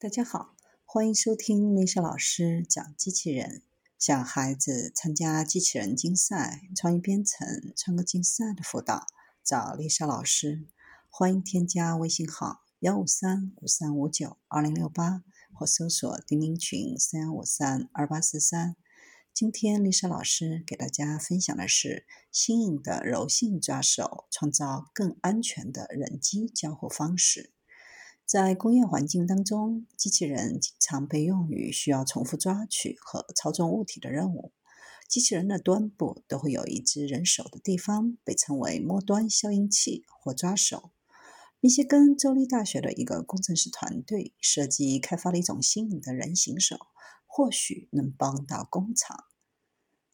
大家好，欢迎收听丽莎老师讲机器人。想孩子参加机器人竞赛、创意编程、创客竞赛的辅导，找丽莎老师。欢迎添加微信号幺五三五三五九二零六八，或搜索钉钉群三幺五三二八四三。今天丽莎老师给大家分享的是新颖的柔性抓手，创造更安全的人机交互方式。在工业环境当中，机器人经常被用于需要重复抓取和操纵物体的任务。机器人的端部都会有一只人手的地方，被称为末端消音器或抓手。密歇根州立大学的一个工程师团队设计开发了一种新颖的人形手，或许能帮到工厂。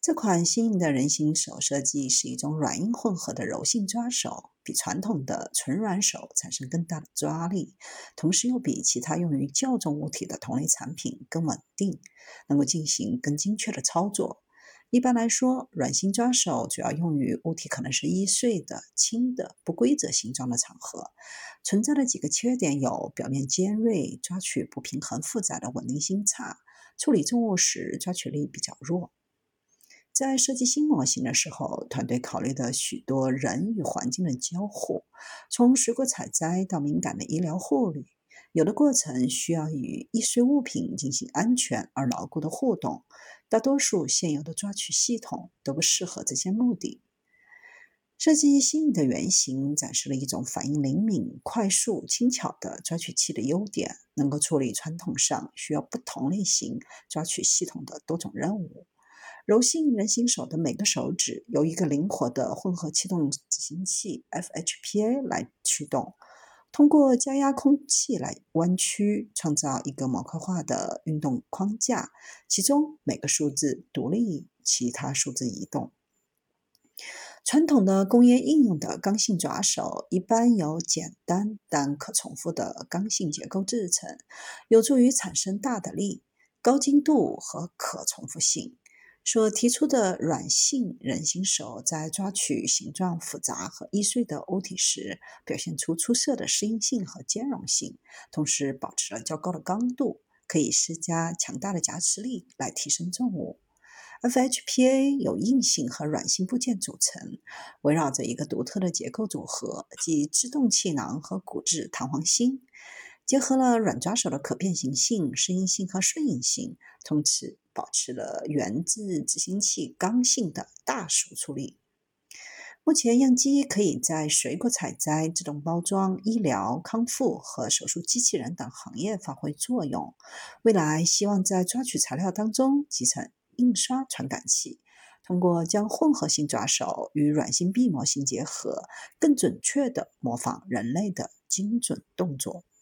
这款新颖的人形手设计是一种软硬混合的柔性抓手，比传统的纯软手产生更大的抓力，同时又比其他用于较重物体的同类产品更稳定，能够进行更精确的操作。一般来说，软性抓手主要用于物体可能是易碎的、轻的、不规则形状的场合。存在的几个缺点有：表面尖锐、抓取不平衡、复杂的稳定性差，处理重物时抓取力比较弱。在设计新模型的时候，团队考虑的许多人与环境的交互，从水果采摘到敏感的医疗护理，有的过程需要与易碎物品进行安全而牢固的互动。大多数现有的抓取系统都不适合这些目的。设计新颖的原型展示了一种反应灵敏、快速、轻巧的抓取器的优点，能够处理传统上需要不同类型抓取系统的多种任务。柔性人形手的每个手指由一个灵活的混合气动执行器 FHPA 来驱动，通过加压空气来弯曲，创造一个模块化的运动框架，其中每个数字独立其他数字移动。传统的工业应用的刚性爪手一般由简单但可重复的刚性结构制成，有助于产生大的力、高精度和可重复性。所提出的软性人形手，在抓取形状复杂和易碎的物体时，表现出出色的适应性和兼容性，同时保持了较高的刚度，可以施加强大的夹持力来提升重物。FHPA 由硬性和软性部件组成，围绕着一个独特的结构组合，即制动气囊和骨质弹簧芯。结合了软抓手的可变形性、适应性和顺应性，从此保持了源自执行器刚性的大输出力。目前样机可以在水果采摘、自动包装、医疗、康复和手术机器人等行业发挥作用。未来希望在抓取材料当中集成印刷传感器，通过将混合性抓手与软性臂模型结合，更准确地模仿人类的精准动作。